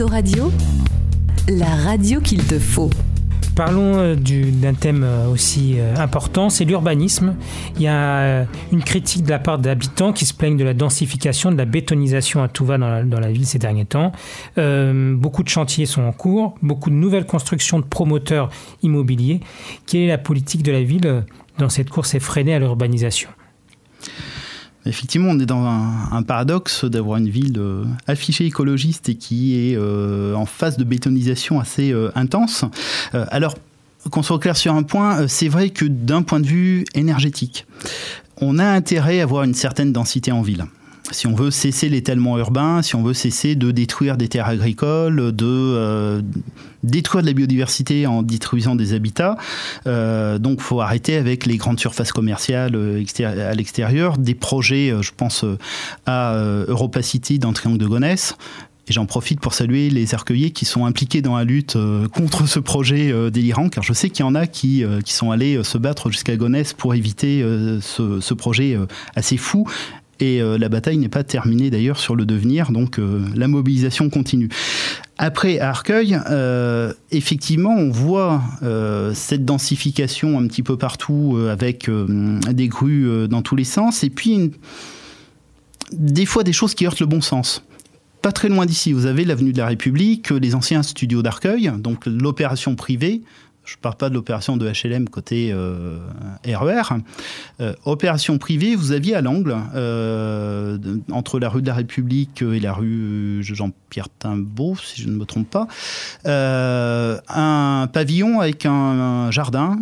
Autoradio, la radio qu'il te faut. Parlons euh, d'un thème euh, aussi euh, important, c'est l'urbanisme. Il y a une critique de la part d'habitants qui se plaignent de la densification, de la bétonisation à tout va dans la, dans la ville ces derniers temps. beaucoup de chantiers sont en cours, beaucoup de nouvelles constructions de promoteurs immobiliers. Quelle est la politique de la ville dans cette course effrénée à l'urbanisation? Effectivement, on est dans un, paradoxe d'avoir une ville euh, affichée écologiste et qui est euh, en phase de bétonisation assez euh, intense. alors, qu'on soit clair sur un point, c'est vrai que d'un point de vue énergétique, on a intérêt à avoir une certaine densité en ville si on veut cesser l'étalement urbain, si on veut cesser de détruire des terres agricoles, de euh, détruire de la biodiversité en détruisant des habitats, euh, donc faut arrêter avec les grandes surfaces commerciales euh, à l'extérieur, des projets, euh, je pense à Europa City dans le Triangle de Gonesse, et j'en profite pour saluer les arcueillers qui sont impliqués dans la lutte contre ce projet délirant, car je sais qu'il y en a qui, qui sont allés se battre jusqu'à Gonesse pour éviter ce, projet assez fou. Et euh, la bataille n'est pas terminée d'ailleurs sur le devenir, donc euh, la mobilisation continue. Après, à Arcueil, euh, effectivement, on voit cette densification un petit peu partout avec des grues dans tous les sens, et puis des fois des choses qui heurtent le bon sens. Pas très loin d'ici, vous avez l'avenue de la République, les anciens studios d'Arcueil, donc l'opération privée je ne parle pas de l'opération de HLM côté euh, RER. E euh, opération privée, vous aviez à l'angle, euh, entre la rue de la République et la rue Jean-Pierre Timbaud, si je ne me trompe pas, un pavillon avec un, jardin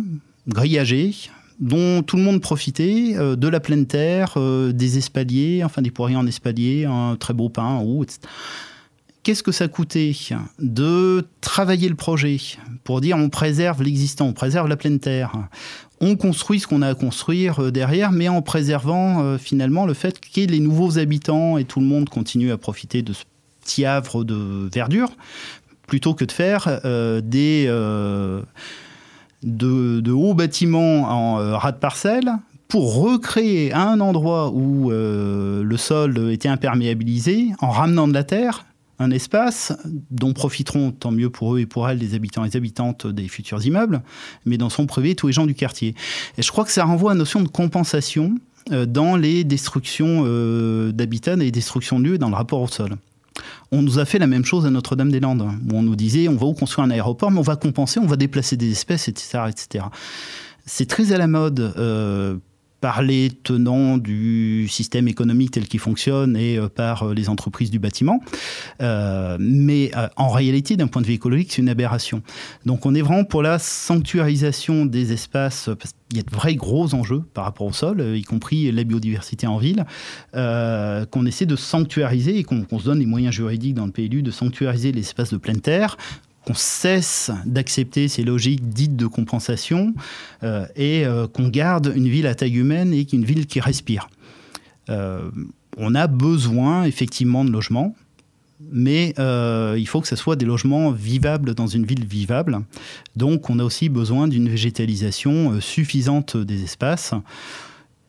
grillagé, dont tout le monde profitait, de la pleine terre, des espaliers, enfin des poiriers en espalier, un très beau pain haut, etc qu'est-ce que ça coûtait de travailler le projet pour dire on préserve l'existant, on préserve la pleine terre, on construit ce qu'on a à construire euh, derrière, mais en préservant euh, finalement le fait qu'il y ait les nouveaux habitants et tout le monde continue à profiter de ce petit havre de verdure, plutôt que de faire euh, des... de, hauts bâtiments en ras de parcelle pour recréer un endroit où le sol était imperméabilisé en ramenant de la terre un espace dont profiteront tant mieux pour eux et pour elles les habitants et les habitantes des futurs immeubles, mais dans son privé tous les gens du quartier. Et je crois que ça renvoie à la notion de compensation euh, dans les destructions euh, d'habitat et les destructions de lieux dans le rapport au sol. On nous a fait la même chose à Notre-Dame-des-Landes, où on nous disait on va où construire un aéroport, mais on va compenser, on va déplacer des espèces, etc. etc. C'est très à la mode euh, par les tenants du système économique tel qu'il fonctionne et euh, par euh, les entreprises du bâtiment. Euh, mais en réalité, d'un point de vue écologique, c'est une aberration. Donc on est vraiment pour la sanctuarisation des espaces, parce qu'il y a de vrais gros enjeux par rapport au sol, y compris la biodiversité en ville, qu'on essaie de sanctuariser et qu'on se donne les moyens juridiques dans le PLU de sanctuariser les espaces de pleine terre qu'on cesse d'accepter ces logiques dites de compensation euh, et euh, qu'on garde une ville à taille humaine et une ville qui respire. Euh, on a besoin effectivement de logements, mais il faut que ce soit des logements vivables dans une ville vivable. Donc on a aussi besoin d'une végétalisation suffisante des espaces.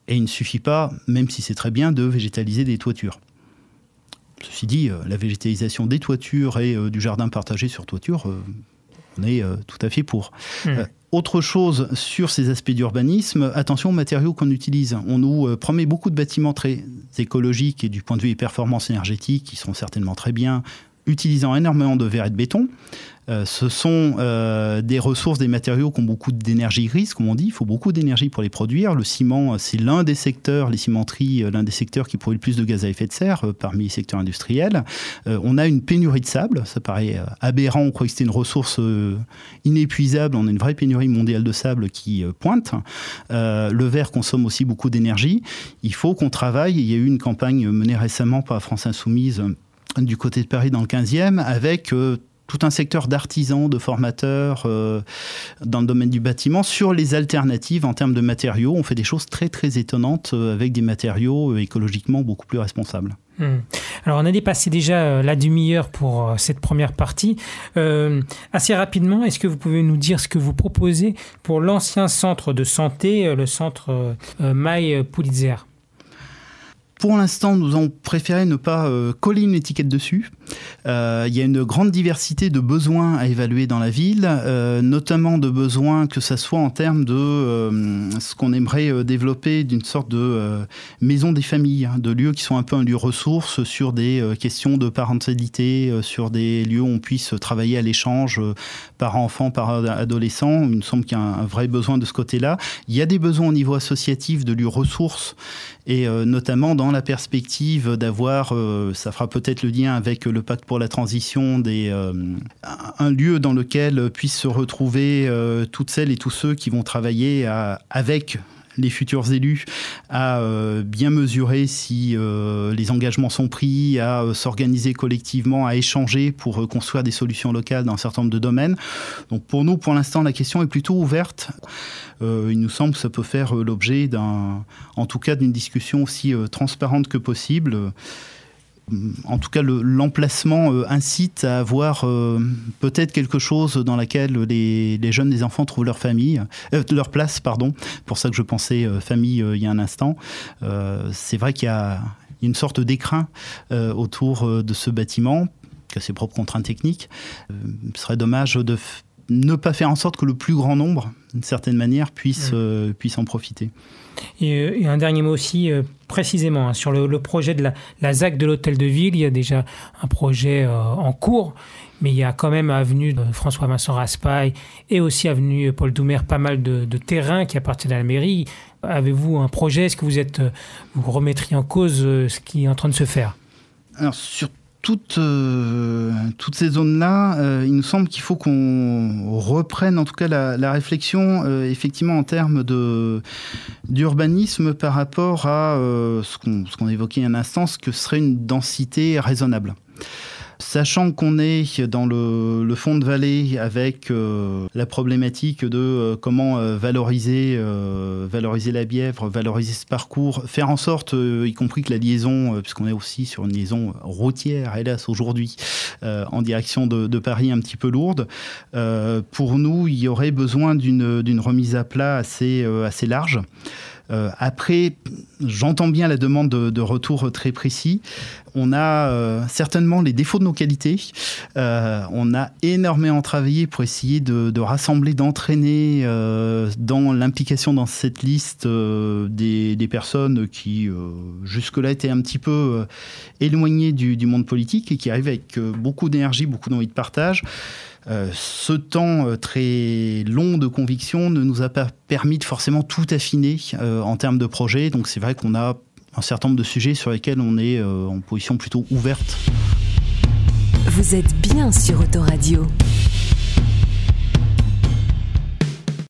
Et il ne suffit pas, même si c'est très bien, de végétaliser des toitures. Ceci dit, euh, la végétalisation des toitures et euh, du jardin partagé sur toiture, euh, on est tout à fait pour. Hmm. autre chose sur ces aspects d'urbanisme, attention aux matériaux qu'on utilise. On nous promet beaucoup de bâtiments très écologiques et du point de vue des performances énergétiques qui sont certainement très bien, utilisant énormément de verre et de béton. Euh, ce sont euh, des ressources, des matériaux qui ont beaucoup d'énergie grise, comme on dit. Il faut beaucoup d'énergie pour les produire. Le ciment, c'est l'un des secteurs, les cimenteries, euh, l'un des secteurs qui produit le plus de gaz à effet de serre parmi les secteurs industriels. on a une pénurie de sable. Ça paraît aberrant. On croit que c'était une ressource inépuisable. On a une vraie pénurie mondiale de sable qui pointe. le verre consomme aussi beaucoup d'énergie. Il faut qu'on travaille. Il y a eu une campagne menée récemment par la France Insoumise du côté de Paris dans le 15e avec tout un secteur d'artisans, de formateurs euh, dans le domaine du bâtiment sur les alternatives en termes de matériaux. On fait des choses très très étonnantes euh, avec des matériaux euh, écologiquement beaucoup plus responsables. Hmm. Alors on a dépassé déjà la demi-heure pour cette première partie. assez rapidement, est-ce que vous pouvez nous dire ce que vous proposez pour l'ancien centre de santé, le centre Maï Pulitzer? Pour l'instant, nous avons préféré ne pas euh, coller une étiquette dessus. Euh, il y a une grande diversité de besoins à évaluer dans la ville, euh, notamment de besoins que ce soit en termes de ce qu'on aimerait développer d'une sorte de maison des familles, hein, de lieux qui sont un peu un lieu ressource sur des questions de parentalité, sur des lieux où on puisse travailler à l'échange par enfant, par adolescent. Il me semble qu'il y a un, vrai besoin de ce côté-là. Il y a des besoins au niveau associatif de lieux ressources et notamment dans la perspective d'avoir, euh, ça fera peut-être le lien avec le pacte pour la transition, des, euh, un lieu dans lequel puissent se retrouver euh, toutes celles et tous ceux qui vont travailler avec les futurs élus à bien mesurer si les engagements sont pris, à s'organiser collectivement, à échanger pour construire des solutions locales dans un certain nombre de domaines. Donc pour nous, pour l'instant, la question est plutôt ouverte. Euh, il nous semble que ça peut faire euh, l'objet d'un, en tout cas, d'une discussion aussi euh, transparente que possible en tout cas, l'emplacement incite à avoir peut-être quelque chose dans laquelle les, jeunes, les enfants trouvent leur famille, leur place, pardon. Pour ça que je pensais famille il y a un instant. c'est vrai qu'il y a une sorte d'écrin autour de ce bâtiment, qui a ses propres contraintes techniques. ce serait dommage de ne pas faire en sorte que le plus grand nombre, d'une certaine manière, puisse, euh, puisse en profiter. Et, un dernier mot aussi, euh, précisément, hein, sur le, projet de la, ZAC de l'Hôtel de Ville. Il y a déjà un projet euh, en cours, mais il y a quand même avenue François-Vincent Raspail et aussi avenue Paul Doumer pas mal de, terrains qui appartiennent à la mairie. Avez-vous un projet? Est-ce que vous, êtes, vous remettriez en cause ce qui est en train de se faire? Alors, sur toutes, euh, toutes ces zones-là, euh, il nous semble qu'il faut qu'on reprenne en tout cas la, réflexion euh, effectivement en termes d'urbanisme par rapport à ce qu'on évoquait un instant, ce que serait une densité raisonnable. Sachant qu'on est dans le, fond de vallée avec euh, la problématique de euh, comment euh, valoriser, la Bièvre, valoriser ce parcours, faire en sorte, y compris que la liaison, puisqu'on est aussi sur une liaison routière, hélas, aujourd'hui, en direction de, Paris un petit peu lourde, pour nous, il y aurait besoin d'une remise à plat assez, large. Après, j'entends bien la demande de, retour très précis. On a euh, certainement les défauts de nos qualités. Euh, on a énormément travaillé pour essayer de, rassembler, d'entraîner dans l'implication dans cette liste des, personnes qui jusque-là étaient un petit peu éloignées du, monde politique et qui arrivent avec beaucoup d'énergie, beaucoup d'envie de partage. Euh, ce temps euh, très long de conviction ne nous a pas permis de forcément tout affiner euh, en termes de projet. Donc c'est vrai qu'on a un certain nombre de sujets sur lesquels on est en position plutôt ouverte. Vous êtes bien sur Autoradio.